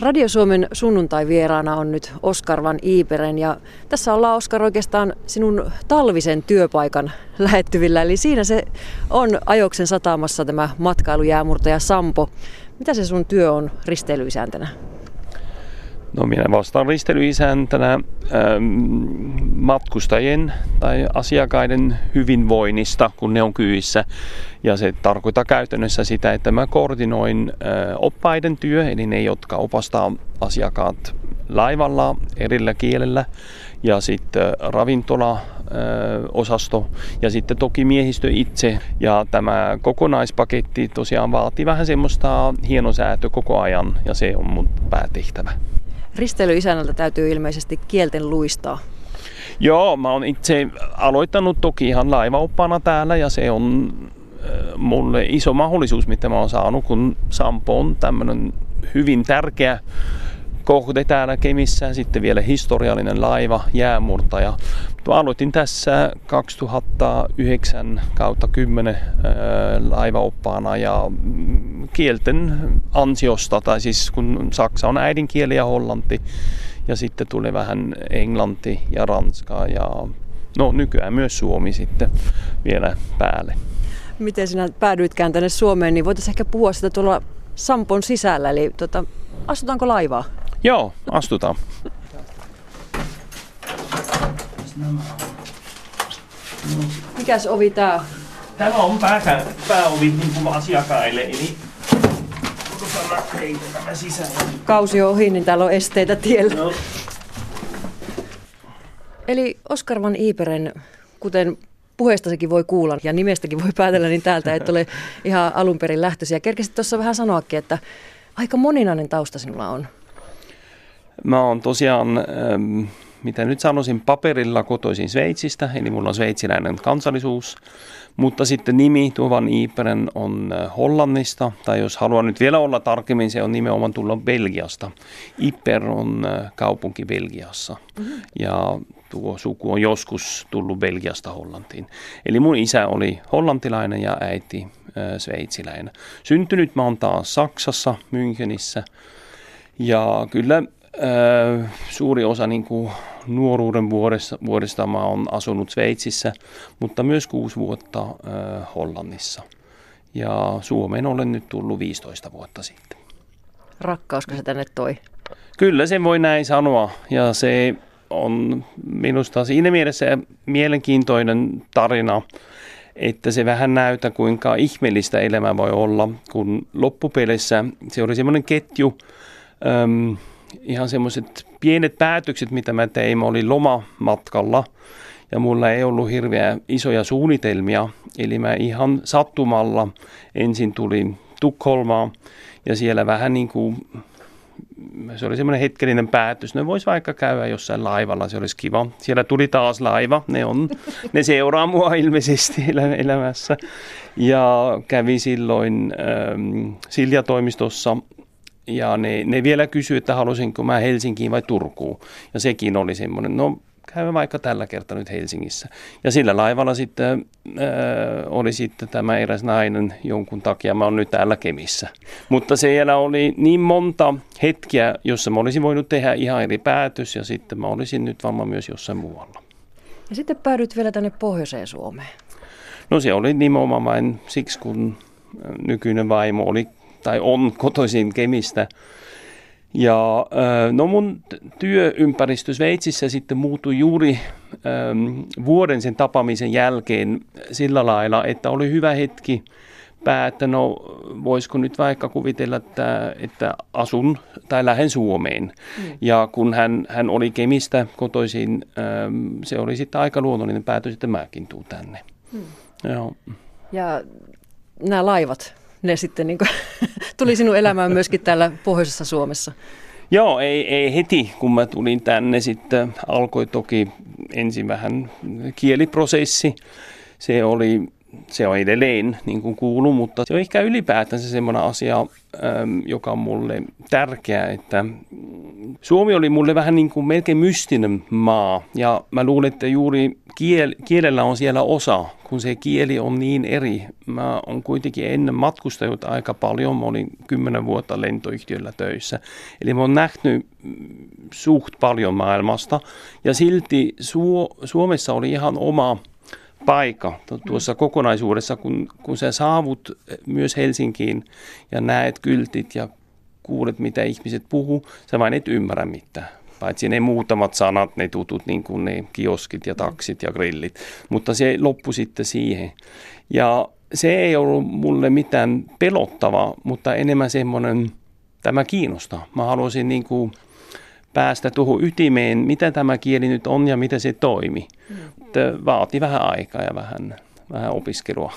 Radio Suomen sunnuntai-vieraana on nyt Oskar Van Iiperen ja tässä ollaan Oskar oikeastaan sinun talvisen työpaikan lähettyvillä. Eli siinä se on Ajoksen satamassa tämä matkailujäämurtaja Sampo. Mitä se sun työ on risteilyisäntänä? No minä vastaan risteilyisäntänä ähm, matkustajien tai asiakkaiden hyvinvoinnista, kun ne on kyissä. Ja se tarkoittaa käytännössä sitä, että mä koordinoin äh, oppaiden työ, eli ne, jotka opastaa asiakkaat laivalla erillä kielellä ja sitten ravintola osasto ja sitten toki miehistö itse. Ja tämä kokonaispaketti tosiaan vaatii vähän semmoista hienosäätö koko ajan ja se on mun päätehtävä. Risteilyisännältä täytyy ilmeisesti kielten luistaa. Joo, mä oon itse aloittanut toki ihan laivaoppana täällä ja se on mulle iso mahdollisuus, mitä mä oon saanut, kun Sampo on tämmöinen hyvin tärkeä kohde täällä Kemissä, sitten vielä historiallinen laiva, jäämurtaja. Aloitin tässä 2009 kautta 10 laivaoppaana ja mm, kielten ansiosta, tai siis kun Saksa on äidinkieli ja hollanti, ja sitten tuli vähän englanti ja ranska ja no nykyään myös suomi sitten vielä päälle. Miten sinä päädyitkään tänne Suomeen, niin voitaisiin ehkä puhua sitä tuolla Sampon sisällä, eli tota, astutaanko laivaa? Joo, astutaan. Mikäs ovi tää? Tämä on pää, pääovi niin kuin asiakkaille, eli Kausi on ohi, niin täällä on esteitä tiellä. No. Eli Oskar Van Iiperen, kuten puheestakin voi kuulla ja nimestäkin voi päätellä, niin täältä et ole ihan alun perin lähtöisiä. Kerkesit tuossa vähän sanoakin, että aika moninainen tausta sinulla on. Mä oon tosiaan, ähm, mitä nyt sanoisin, paperilla kotoisin Sveitsistä, eli mulla on sveitsiläinen kansallisuus. Mutta sitten nimi Tuovan Iiperen on äh, Hollannista, tai jos haluan nyt vielä olla tarkemmin, se on nimenomaan tulla Belgiasta. Iper on äh, kaupunki Belgiassa. Mm-hmm. Ja tuo suku on joskus tullut Belgiasta Hollantiin. Eli mun isä oli hollantilainen ja äiti äh, sveitsiläinen. Syntynyt mä oon taas Saksassa, Münchenissä. Ja kyllä suuri osa niin kuin nuoruuden vuodesta, vuodesta mä oon asunut Sveitsissä, mutta myös kuusi vuotta äh, Hollannissa. Ja Suomeen olen nyt tullut 15 vuotta sitten. Rakkausko se tänne toi? Kyllä se voi näin sanoa ja se on minusta siinä mielessä mielenkiintoinen tarina, että se vähän näytä kuinka ihmeellistä elämä voi olla, kun loppupeleissä se oli semmoinen ketju, äm, ihan semmoiset pienet päätökset, mitä mä tein. Mä olin lomamatkalla ja mulla ei ollut hirveä isoja suunnitelmia. Eli mä ihan sattumalla ensin tulin Tukholmaan ja siellä vähän niin kuin se oli semmoinen hetkellinen päätös. Ne vois vaikka käydä jossain laivalla, se olisi kiva. Siellä tuli taas laiva, ne, on, ne seuraa mua ilmeisesti elämässä. Ja kävi silloin ähm, Silja-toimistossa ja ne, ne vielä kysyi, että halusinko mä Helsinkiin vai Turkuun. Ja sekin oli semmoinen, no käymme vaikka tällä kertaa nyt Helsingissä. Ja sillä laivalla sitten äh, oli sitten tämä eräs nainen jonkun takia, mä oon nyt täällä Kemissä. Mutta siellä oli niin monta hetkiä, jossa mä olisin voinut tehdä ihan eri päätös ja sitten mä olisin nyt varmaan myös jossain muualla. Ja sitten päädyit vielä tänne Pohjoiseen Suomeen. No se oli nimenomaan vain siksi, kun nykyinen vaimo oli tai on kotoisin Kemistä. Ja no mun työympäristö Sveitsissä sitten muuttui juuri ähm, vuoden sen tapaamisen jälkeen sillä lailla, että oli hyvä hetki päättää, no voisiko nyt vaikka kuvitella, että, että asun tai lähden Suomeen. Mm. Ja kun hän, hän oli Kemistä kotoisin, ähm, se oli sitten aika luonnollinen päätös, että mäkin tuun tänne. Mm. Joo. Ja nämä laivat, ne sitten niin kuin, tuli sinun elämään myöskin täällä pohjoisessa Suomessa? Joo, ei, ei heti kun mä tulin tänne sitten alkoi toki ensin vähän kieliprosessi. Se oli se on edelleen niin kuin kuuluu, mutta se on ehkä ylipäätään se semmoinen asia, joka on mulle tärkeä, että Suomi oli mulle vähän niin kuin melkein mystinen maa ja mä luulen, että juuri kiel, kielellä on siellä osa, kun se kieli on niin eri. Mä on kuitenkin ennen matkustanut aika paljon, mä olin kymmenen vuotta lentoyhtiöllä töissä. Eli mä oon nähnyt suht paljon maailmasta ja silti Suomessa oli ihan oma paikka tuossa kokonaisuudessa, kun, kun sä saavut myös Helsinkiin ja näet kyltit ja kuulet, mitä ihmiset puhuu, sä vain et ymmärrä mitään. Paitsi ne muutamat sanat, ne tutut, niin kuin ne kioskit ja taksit ja grillit. Mutta se loppui sitten siihen. Ja se ei ollut mulle mitään pelottavaa, mutta enemmän semmoinen, tämä kiinnostaa. Mä haluaisin niin kuin päästä tuohon ytimeen, mitä tämä kieli nyt on ja miten se toimi. Mm. Vaati vähän aikaa ja vähän, vähän opiskelua.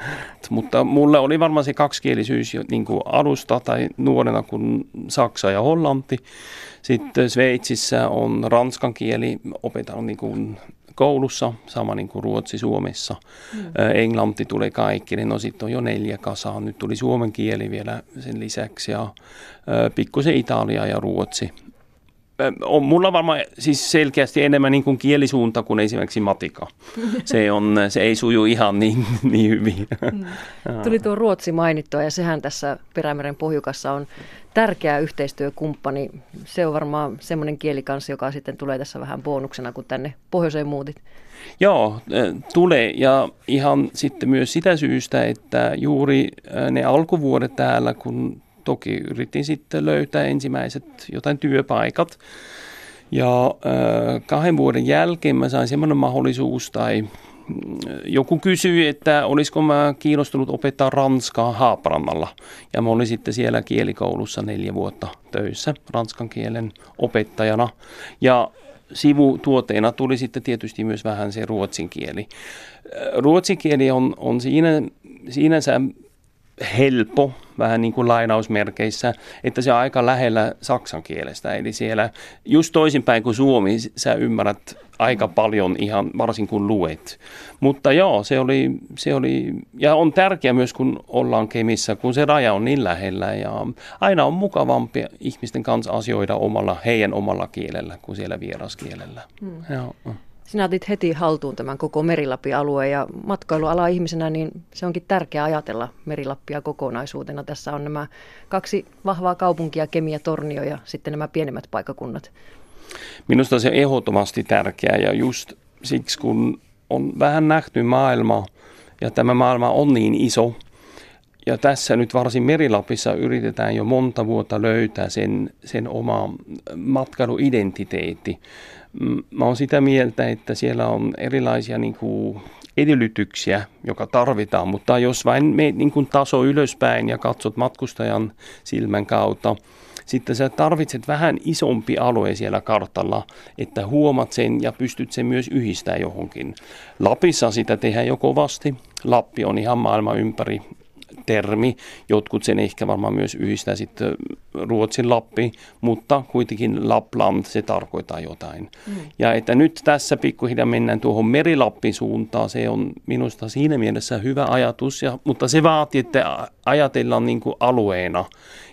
Mutta mulle oli varmaan se kaksikielisyys jo niin kuin alusta tai nuorena kuin Saksa ja Hollanti. Sitten Sveitsissä on ranskan kieli, opetan niin kuin koulussa, sama niin kuin Ruotsi Suomessa. Mm. Englanti tuli kaikki, niin no sitten on jo neljä kasaa. Nyt tuli suomen kieli vielä sen lisäksi ja pikkusen Italia ja Ruotsi on mulla varmaan siis selkeästi enemmän niin kuin kielisuunta kuin esimerkiksi matika. Se, on, se ei suju ihan niin, niin hyvin. Mm. Tuli tuo Ruotsi mainittua ja sehän tässä Perämeren pohjukassa on tärkeä yhteistyökumppani. Se on varmaan semmoinen kieli kanssa, joka sitten tulee tässä vähän bonuksena, kun tänne pohjoiseen muutit. Joo, tulee ja ihan sitten myös sitä syystä, että juuri ne alkuvuodet täällä, kun toki yritin sitten löytää ensimmäiset jotain työpaikat. Ja äh, kahden vuoden jälkeen mä sain semmoinen mahdollisuus tai mm, joku kysyi, että olisiko mä kiinnostunut opettaa ranskaa Haaparannalla. Ja mä olin sitten siellä kielikoulussa neljä vuotta töissä ranskan kielen opettajana. Ja sivutuoteena tuli sitten tietysti myös vähän se ruotsin kieli. Ruotsin kieli on, on siinä, siinänsä helppo, vähän niin kuin lainausmerkeissä, että se on aika lähellä saksan kielestä. Eli siellä just toisinpäin kuin suomi, sä ymmärrät aika paljon ihan varsin kuin luet. Mutta joo, se oli, se oli, ja on tärkeää myös kun ollaan Kemissä, kun se raja on niin lähellä ja aina on mukavampi ihmisten kanssa asioida omalla, heidän omalla kielellä kuin siellä vieraskielellä. Hmm. Joo. Sinä otit heti haltuun tämän koko Merilappi-alueen ja matkailuala ihmisenä, niin se onkin tärkeää ajatella Merilappia kokonaisuutena. Tässä on nämä kaksi vahvaa kaupunkia, Kemi ja Tornio ja sitten nämä pienemmät paikakunnat. Minusta se on ehdottomasti tärkeää ja just siksi kun on vähän nähty maailma ja tämä maailma on niin iso, ja tässä nyt varsin Merilapissa yritetään jo monta vuotta löytää sen, sen oma matkailuidentiteetti. Mä oon sitä mieltä, että siellä on erilaisia niin kuin edellytyksiä, joka tarvitaan, mutta jos vain meet niin kuin taso ylöspäin ja katsot matkustajan silmän kautta, sitten sä tarvitset vähän isompi alue siellä kartalla, että huomat sen ja pystyt sen myös yhdistää johonkin. Lapissa sitä tehdään jo kovasti. Lappi on ihan maailman ympäri termi. Jotkut sen ehkä varmaan myös yhdistää sitten Ruotsin Lappi, mutta kuitenkin Lapland, se tarkoittaa jotain. Mm. Ja että nyt tässä pikkuhiljaa mennään tuohon Merilappin suuntaan, se on minusta siinä mielessä hyvä ajatus, ja, mutta se vaatii, että ajatellaan niin kuin alueena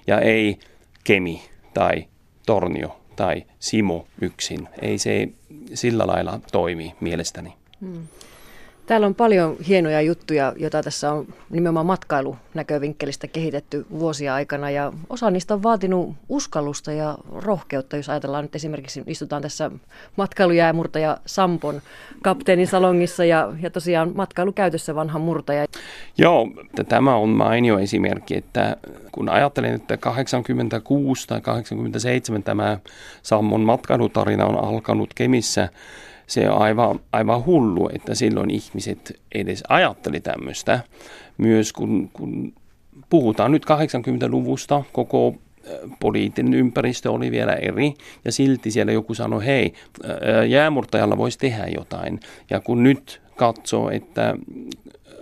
ja ei Kemi tai Tornio tai Simo yksin. Ei se sillä lailla toimi mielestäni. Mm. Täällä on paljon hienoja juttuja, joita tässä on nimenomaan matkailunäkövinkkelistä kehitetty vuosia aikana ja osa niistä on vaatinut uskallusta ja rohkeutta, jos ajatellaan nyt esimerkiksi istutaan tässä matkailujäämurtaja Sampon kapteenin salongissa ja, ja tosiaan matkailukäytössä vanha murtaja. Joo, tämä on mainio esimerkki, että kun ajattelen, että 86 tai 87 tämä Sammon matkailutarina on alkanut Kemissä, se on aivan, aivan hullu, että silloin ihmiset edes ajatteli tämmöistä. Myös kun, kun puhutaan nyt 80-luvusta, koko poliittinen ympäristö oli vielä eri ja silti siellä joku sanoi, hei, jäämurtajalla voisi tehdä jotain. Ja kun nyt katsoo, että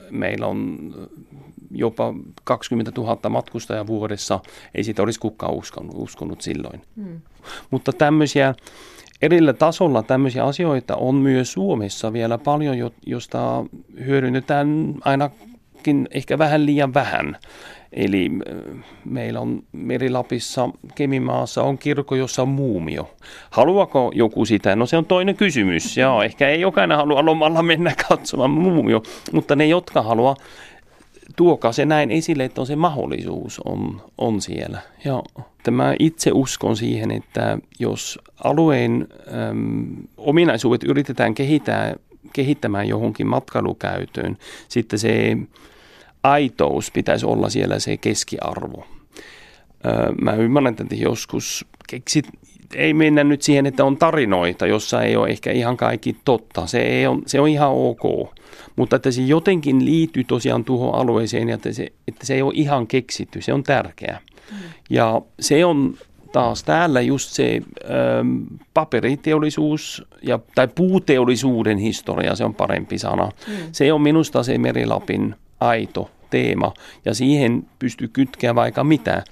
meillä on jopa 20 000 matkustajaa vuodessa, ei siitä olisi kukaan uskonut, uskonut silloin. Hmm. Mutta tämmöisiä erillä tasolla tämmöisiä asioita on myös Suomessa vielä paljon, josta hyödynnetään ainakin ehkä vähän liian vähän. Eli meillä on Merilapissa, Kemimaassa on kirkko, jossa on muumio. Haluaako joku sitä? No se on toinen kysymys. Joo, ehkä ei jokainen halua lomalla mennä katsomaan muumio, mutta ne, jotka haluaa, tuokaa se näin esille, että on se mahdollisuus on, on siellä. Ja mä itse uskon siihen, että jos alueen äm, ominaisuudet yritetään kehittää, kehittämään johonkin matkailukäytöön, sitten se aitous pitäisi olla siellä se keskiarvo. Mä ymmärrän, että joskus keksit, ei mennä nyt siihen, että on tarinoita, jossa ei ole ehkä ihan kaikki totta. Se, ei on, se on ihan ok. Mutta että se jotenkin liittyy tosiaan tuohon alueeseen, että se, että se ei ole ihan keksitty, se on tärkeää. Mm. Ja se on taas täällä just se ähm, paperiteollisuus ja, tai puuteollisuuden historia, se on parempi sana. Mm. Se on minusta se Merilapin aito teema ja siihen pystyy kytkeä vaikka mitä.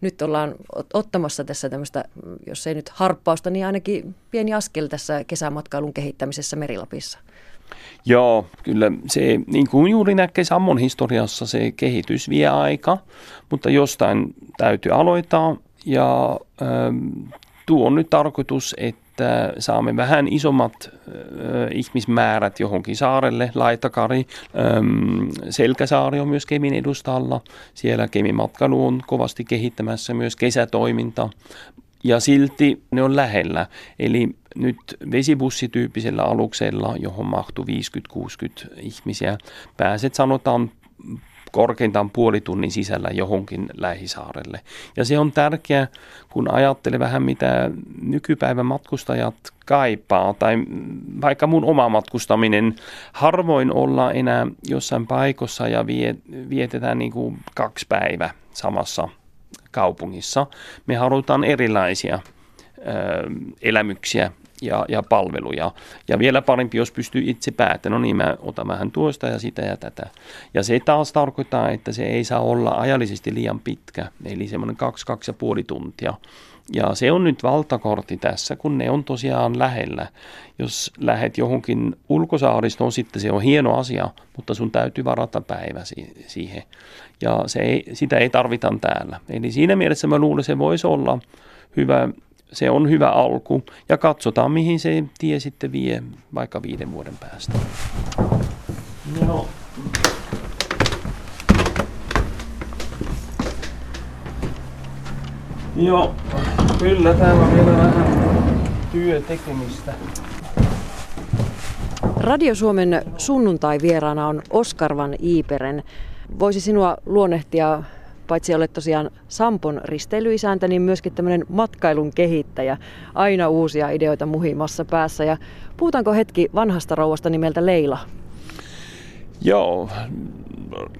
Nyt ollaan ottamassa tässä tämmöistä, jos ei nyt harppausta, niin ainakin pieni askel tässä kesämatkailun kehittämisessä Merilapissa. Joo, kyllä se, niin kuin juuri näkee Sammon historiassa, se kehitys vie aika, mutta jostain täytyy aloittaa ja ähm, tuo on nyt tarkoitus, että saamme vähän isommat äh, ihmismäärät johonkin saarelle, Laitakari, ähm, Selkäsaari on myös Kemin edustalla, siellä Kemin matkailu on kovasti kehittämässä myös kesätoiminta, ja silti ne on lähellä. Eli nyt vesibussityyppisellä aluksella, johon mahtuu 50-60 ihmisiä, pääset sanotaan korkeintaan puoli tunnin sisällä johonkin lähisaarelle. Ja se on tärkeää, kun ajattelee vähän mitä nykypäivän matkustajat kaipaa, tai vaikka mun oma matkustaminen, harvoin olla enää jossain paikossa ja vietetään niin kuin kaksi päivää samassa kaupungissa. Me halutaan erilaisia elämyksiä ja, ja palveluja. Ja vielä parempi, jos pystyy itse päättämään, no niin mä otan vähän tuosta ja sitä ja tätä. Ja se taas tarkoittaa, että se ei saa olla ajallisesti liian pitkä, eli semmoinen kaksi, kaksi ja puoli tuntia. Ja se on nyt valtakortti tässä, kun ne on tosiaan lähellä. Jos lähet johonkin ulkosaaristoon, sitten se on hieno asia, mutta sun täytyy varata päivä siihen. Ja se ei, sitä ei tarvita täällä. Eli siinä mielessä mä luulen, se voisi olla hyvä se on hyvä alku ja katsotaan mihin se tie sitten vie vaikka viiden vuoden päästä. No. Joo, kyllä täällä on vielä vähän työtekemistä. Radio Suomen sunnuntai-vieraana on Oskar Van Iiperen. Voisi sinua luonnehtia paitsi olet tosiaan Sampon risteilyisäntä, niin myöskin tämmöinen matkailun kehittäjä. Aina uusia ideoita muhimassa päässä. Ja puhutaanko hetki vanhasta rouvasta nimeltä Leila? Joo,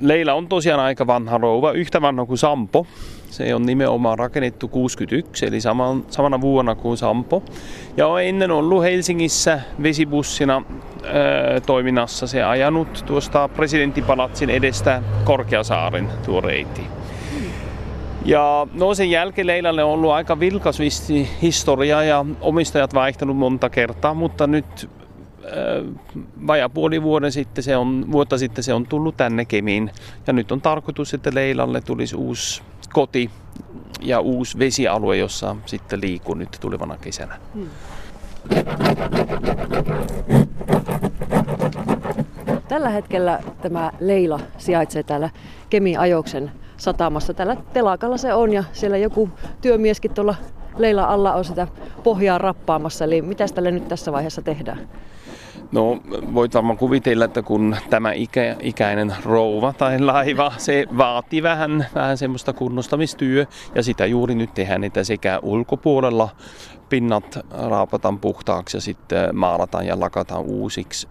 Leila on tosiaan aika vanha rouva, yhtä vanha kuin Sampo. Se on nimenomaan rakennettu 61, eli saman, samana vuonna kuin Sampo. Ja on ennen ollut Helsingissä vesibussina ää, toiminnassa se ajanut tuosta presidenttipalatsin edestä Korkeasaaren tuo reiti. Ja no sen jälkeen Leilalle on ollut aika vilkas historia ja omistajat vaihtanut monta kertaa, mutta nyt äh, vajaa puoli vuoden sitten se on, vuotta sitten se on tullut tänne Kemiin. Ja nyt on tarkoitus, että Leilalle tulisi uusi koti ja uusi vesialue, jossa sitten liikkuu nyt tulevana kesänä. Hmm. Tällä hetkellä tämä Leila sijaitsee täällä Kemi Ajoksen satamassa. Tällä telakalla se on ja siellä joku työmieskin tuolla leila alla on sitä pohjaa rappaamassa. Eli mitä tälle nyt tässä vaiheessa tehdään? No voit varmaan kuvitella, että kun tämä ikä, ikäinen rouva tai laiva, se vaatii vähän, vähän semmoista kunnostamistyö ja sitä juuri nyt tehdään, että sekä ulkopuolella pinnat raapataan puhtaaksi ja sitten maalataan ja lakataan uusiksi.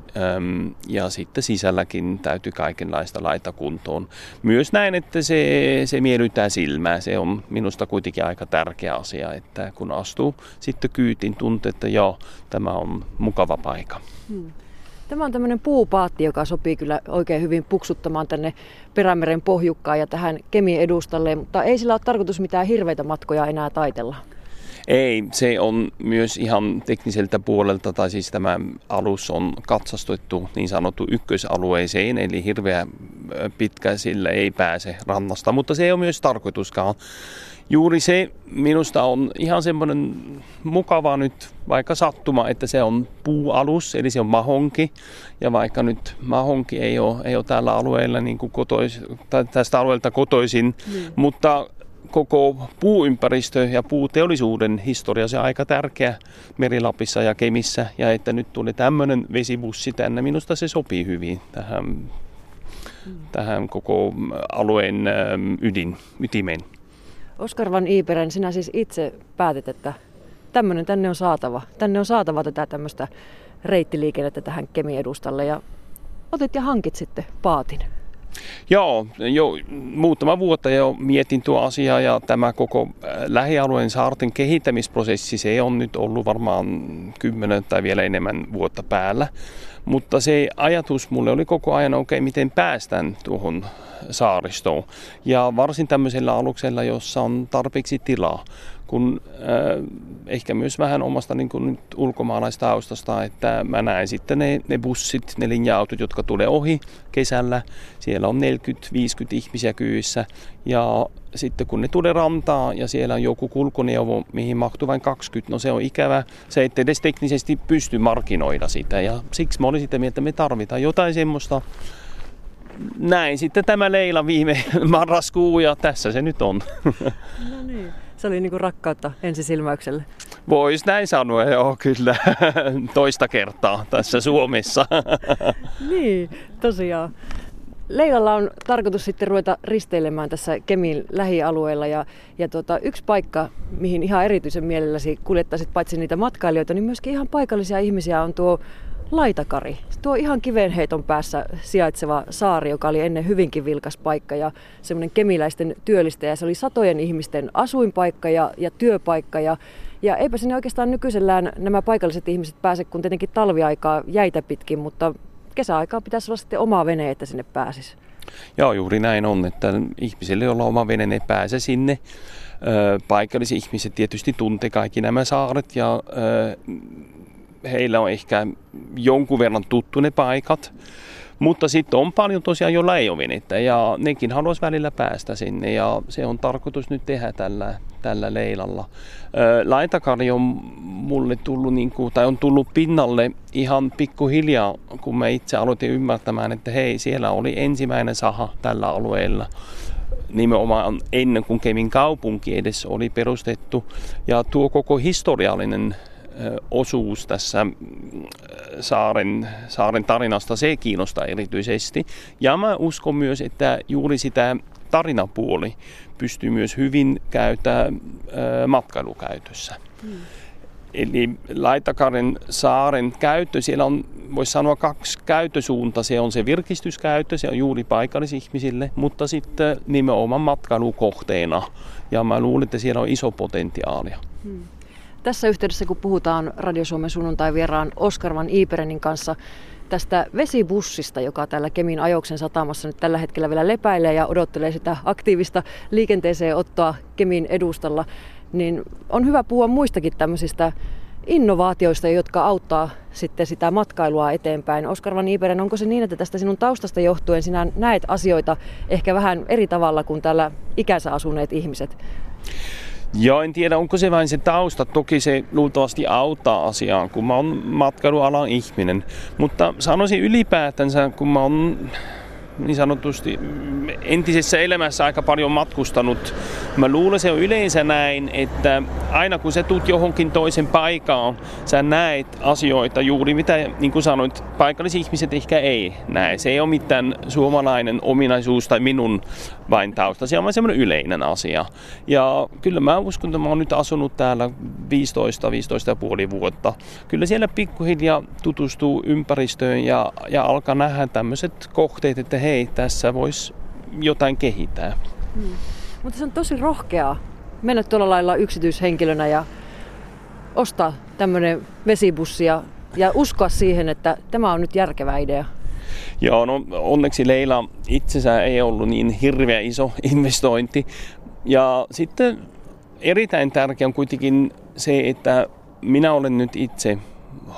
Ja sitten sisälläkin täytyy kaikenlaista laita kuntoon. Myös näin, että se, se miellyttää silmää. Se on minusta kuitenkin aika tärkeä asia, että kun astuu sitten kyytin, tuntee, että joo, tämä on mukava paikka. Hmm. Tämä on tämmöinen puupaatti, joka sopii kyllä oikein hyvin puksuttamaan tänne Perämeren pohjukkaan ja tähän Kemi edustalle, mutta ei sillä ole tarkoitus mitään hirveitä matkoja enää taitella. Ei, se on myös ihan tekniseltä puolelta, tai siis tämä alus on katsastettu niin sanottu ykkösalueeseen, eli hirveä pitkä sille ei pääse rannasta, mutta se ei ole myös tarkoituskaan. Juuri se minusta on ihan semmoinen mukava nyt vaikka sattuma, että se on puualus, eli se on mahonki. Ja vaikka nyt mahonki ei ole, ei ole tällä alueella niin kuin kotois, tästä alueelta kotoisin, mm. mutta koko puuympäristö ja puuteollisuuden historia se on aika tärkeä Merilapissa ja Kemissä. Ja että nyt tuli tämmöinen vesibussi tänne, minusta se sopii hyvin tähän, tähän koko alueen ydin, ytimeen. Oskar van Iiperen, sinä siis itse päätit, että tämmöinen tänne on saatava. Tänne on saatava tätä tämmöistä reittiliikennettä tähän Kemi-edustalle ja otit ja hankit sitten paatin. Joo, jo muutama vuotta jo mietin tuo asiaa ja tämä koko äh, lähialueen saarten kehittämisprosessi, se on nyt ollut varmaan kymmenen tai vielä enemmän vuotta päällä. Mutta se ajatus mulle oli koko ajan, okei, okay, miten päästään tuohon saaristoon. Ja varsin tämmöisellä aluksella, jossa on tarpeeksi tilaa kun äh, ehkä myös vähän omasta niin kuin nyt ulkomaalaistaustasta, että mä näen sitten ne, ne bussit, ne linja-autot, jotka tulee ohi kesällä. Siellä on 40-50 ihmisiä kyyssä ja sitten kun ne tulee rantaa ja siellä on joku kulkuneuvo, mihin mahtuu vain 20, no se on ikävä. Se ei edes teknisesti pysty markkinoida sitä ja siksi mä olin sitä mieltä, että me tarvitaan jotain semmoista, näin sitten tämä Leila viime marraskuu ja tässä se nyt on. No niin. Se oli niinku rakkautta ensisilmäykselle. Voisi näin sanoa, joo kyllä. Toista kertaa tässä Suomessa. niin, tosiaan. Leilalla on tarkoitus sitten ruveta risteilemään tässä Kemin lähialueella ja, ja tota, yksi paikka, mihin ihan erityisen mielelläsi kuljettaisit paitsi niitä matkailijoita, niin myöskin ihan paikallisia ihmisiä on tuo Laitakari. Tuo ihan kivenheiton päässä sijaitseva saari, joka oli ennen hyvinkin vilkas paikka ja semmoinen kemiläisten työllistäjä. Se oli satojen ihmisten asuinpaikka ja, ja työpaikka ja, ja eipä sinne oikeastaan nykyisellään nämä paikalliset ihmiset pääse, kun tietenkin talviaikaa jäitä pitkin, mutta kesäaikaa pitäisi olla sitten oma vene, että sinne pääsisi. Joo, juuri näin on, että ihmisille, joilla on oma vene, ne pääse sinne. Paikalliset ihmiset tietysti tuntee kaikki nämä saaret ja heillä on ehkä jonkun verran tuttu ne paikat. Mutta sitten on paljon tosiaan, ole venettä ja nekin haluaisi välillä päästä sinne ja se on tarkoitus nyt tehdä tällä, tällä leilalla. Laitakari on mulle tullut, niin kuin, tai on tullut pinnalle ihan pikkuhiljaa, kun mä itse aloitin ymmärtämään, että hei, siellä oli ensimmäinen saha tällä alueella nimenomaan ennen kuin Kemin kaupunki edes oli perustettu. Ja tuo koko historiallinen osuus tässä saaren, saaren tarinasta, se kiinnostaa erityisesti. Ja mä uskon myös, että juuri sitä tarinapuoli pystyy myös hyvin käyttämään matkailukäytössä. Hmm. Eli Laitakaren saaren käyttö, siellä on, voisi sanoa kaksi käyttösuunta. Se on se virkistyskäyttö, se on juuri paikallisihmisille, mutta sitten nimenomaan matkailukohteena. Ja mä luulen, että siellä on iso potentiaalia. Hmm. Tässä yhteydessä, kun puhutaan Radio Suomen sunnuntai vieraan Oskar Van Iiperenin kanssa tästä vesibussista, joka täällä Kemin Ajoksen satamassa nyt tällä hetkellä vielä lepäilee ja odottelee sitä aktiivista liikenteeseen ottoa Kemin edustalla, niin on hyvä puhua muistakin tämmöisistä innovaatioista, jotka auttaa sitten sitä matkailua eteenpäin. Oskar Van Iiperen, onko se niin, että tästä sinun taustasta johtuen sinä näet asioita ehkä vähän eri tavalla kuin täällä ikänsä asuneet ihmiset? Joo, en tiedä, onko se vain se tausta. Toki se luultavasti auttaa asiaan, kun mä oon matkailualan ihminen. Mutta sanoisin ylipäätänsä, kun mä oon niin sanotusti entisessä elämässä aika paljon matkustanut. Mä luulen se on yleensä näin, että aina kun sä tuut johonkin toisen paikkaan, sä näet asioita juuri mitä, niin kuin sanoit, paikalliset ihmiset ehkä ei näe. Se ei ole mitään suomalainen ominaisuus tai minun vain tausta. Se on vain semmoinen yleinen asia. Ja kyllä mä uskon, että mä oon nyt asunut täällä 15, 15 ja puoli vuotta. Kyllä siellä pikkuhiljaa tutustuu ympäristöön ja, ja alkaa nähdä tämmöiset kohteet, että hei, tässä voisi jotain kehittää. Hmm. Mutta se on tosi rohkeaa mennä tuolla lailla yksityishenkilönä ja ostaa tämmöinen vesibussi ja, ja uskoa siihen, että tämä on nyt järkevä idea. Joo, no onneksi Leila itsensä ei ollut niin hirveä iso investointi. Ja sitten erittäin tärkeää on kuitenkin se, että minä olen nyt itse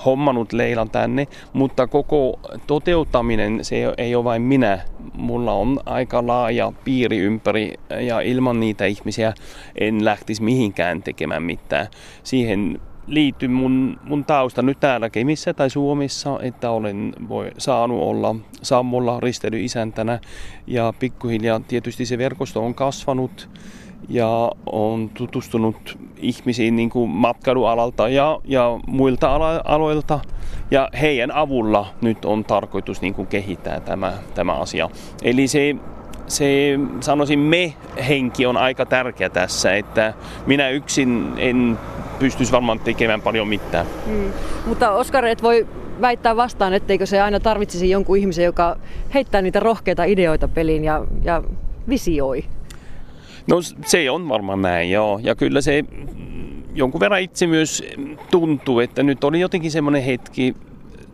hommannut Leilan tänne, mutta koko toteuttaminen se ei ole vain minä. Mulla on aika laaja piiri ympäri ja ilman niitä ihmisiä en lähtisi mihinkään tekemään mitään. Siihen liittyy mun, mun tausta nyt täällä Kemissä tai Suomessa, että olen voi, saanut olla Sammolla risteilyisäntänä ja pikkuhiljaa tietysti se verkosto on kasvanut ja on tutustunut ihmisiin niin kuin matkailualalta ja, ja muilta aloilta. Ja heidän avulla nyt on tarkoitus niin kuin kehittää tämä, tämä asia. Eli se, se, sanoisin me-henki on aika tärkeä tässä, että minä yksin en pystyisi varmaan tekemään paljon mitään. Mm. Mutta Oskar, et voi väittää vastaan, etteikö se aina tarvitsisi jonkun ihmisen, joka heittää niitä rohkeita ideoita peliin ja, ja visioi. No se on varmaan näin, joo. Ja kyllä se jonkun verran itse myös tuntuu, että nyt oli jotenkin semmoinen hetki,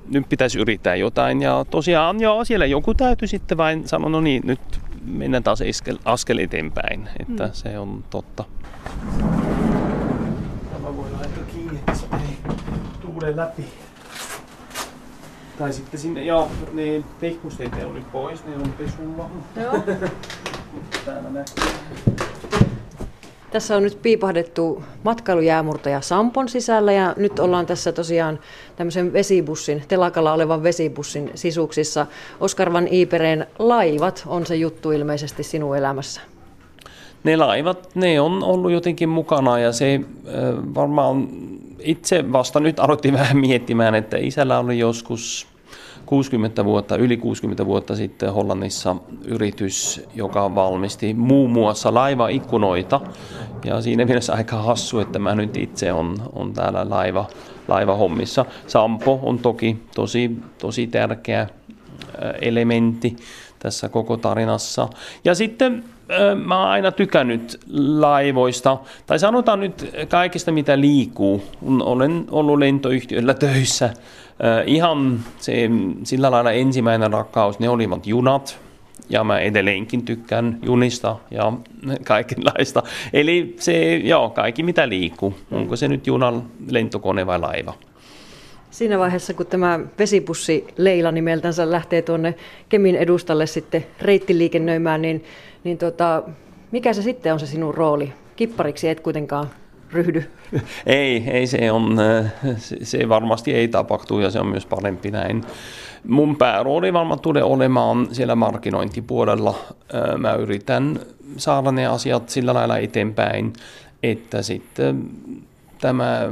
nyt pitäisi yrittää jotain. Ja tosiaan joo, siellä joku täytyy sitten vain sanoa, no niin, nyt mennään taas askel, askel eteenpäin. Että mm. se on totta. Tämä voi laittaa kiinni, että se ei tuule läpi. Tai sitten sinne, joo, pehkusteet on nyt pois, ne on pesulla. Joo. Täällä näkyy. Tässä on nyt piipahdettu matkailujäämurtaja Sampon sisällä ja nyt ollaan tässä tosiaan tämmöisen vesibussin, telakalla olevan vesibussin sisuksissa. Oskar Van Iipereen laivat on se juttu ilmeisesti sinun elämässä. Ne laivat, ne on ollut jotenkin mukana ja se varmaan itse vasta nyt aloitin vähän miettimään, että isällä oli joskus 60 vuotta, yli 60 vuotta sitten Hollannissa yritys, joka valmisti muun muassa laivaikkunoita. Ja siinä mielessä aika hassu, että mä nyt itse on, on täällä laiva, laivahommissa. Sampo on toki tosi, tosi tärkeä elementti tässä koko tarinassa. Ja sitten mä oon aina tykännyt laivoista, tai sanotaan nyt kaikista mitä liikkuu. Olen ollut lentoyhtiöllä töissä Ihan se, sillä lailla ensimmäinen rakkaus, ne olivat junat, ja mä edelleenkin tykkään junista ja kaikenlaista. Eli se, joo, kaikki mitä liikkuu. Onko se nyt junan, lentokone vai laiva? Siinä vaiheessa, kun tämä vesipussi Leila nimeltänsä lähtee tuonne Kemin edustalle sitten reittiliikennöimään, niin, niin tota, mikä se sitten on se sinun rooli? Kippariksi et kuitenkaan ryhdy? Ei, ei se on, äh, se varmasti ei tapahtu ja se on myös parempi näin. Mun päärooli varmaan tulee olemaan siellä markkinointipuolella. Äh, mä yritän saada ne asiat sillä lailla eteenpäin, että sitten tämä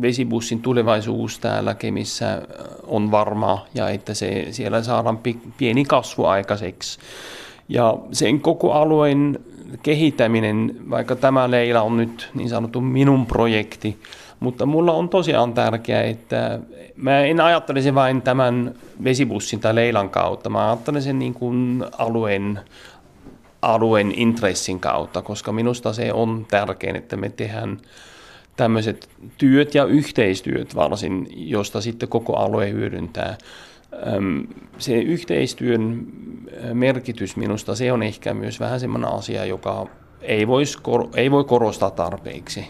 vesibussin tulevaisuus täällä Kemissä on varma ja että se, siellä saadaan pieni kasvu aikaiseksi. Ja sen koko alueen kehittäminen, vaikka tämä Leila on nyt niin sanottu minun projekti, mutta mulla on tosiaan tärkeää, että mä en ajattelisi vain tämän vesibussin tai Leilan kautta, mä ajattelen sen niin kuin alueen, alueen intressin kautta, koska minusta se on tärkeää, että me tehdään tämmöiset työt ja yhteistyöt varsin, josta sitten koko alue hyödyntää se yhteistyön merkitys minusta, se on ehkä myös vähän semmoinen asia, joka ei, vois, ei voi korostaa tarpeeksi.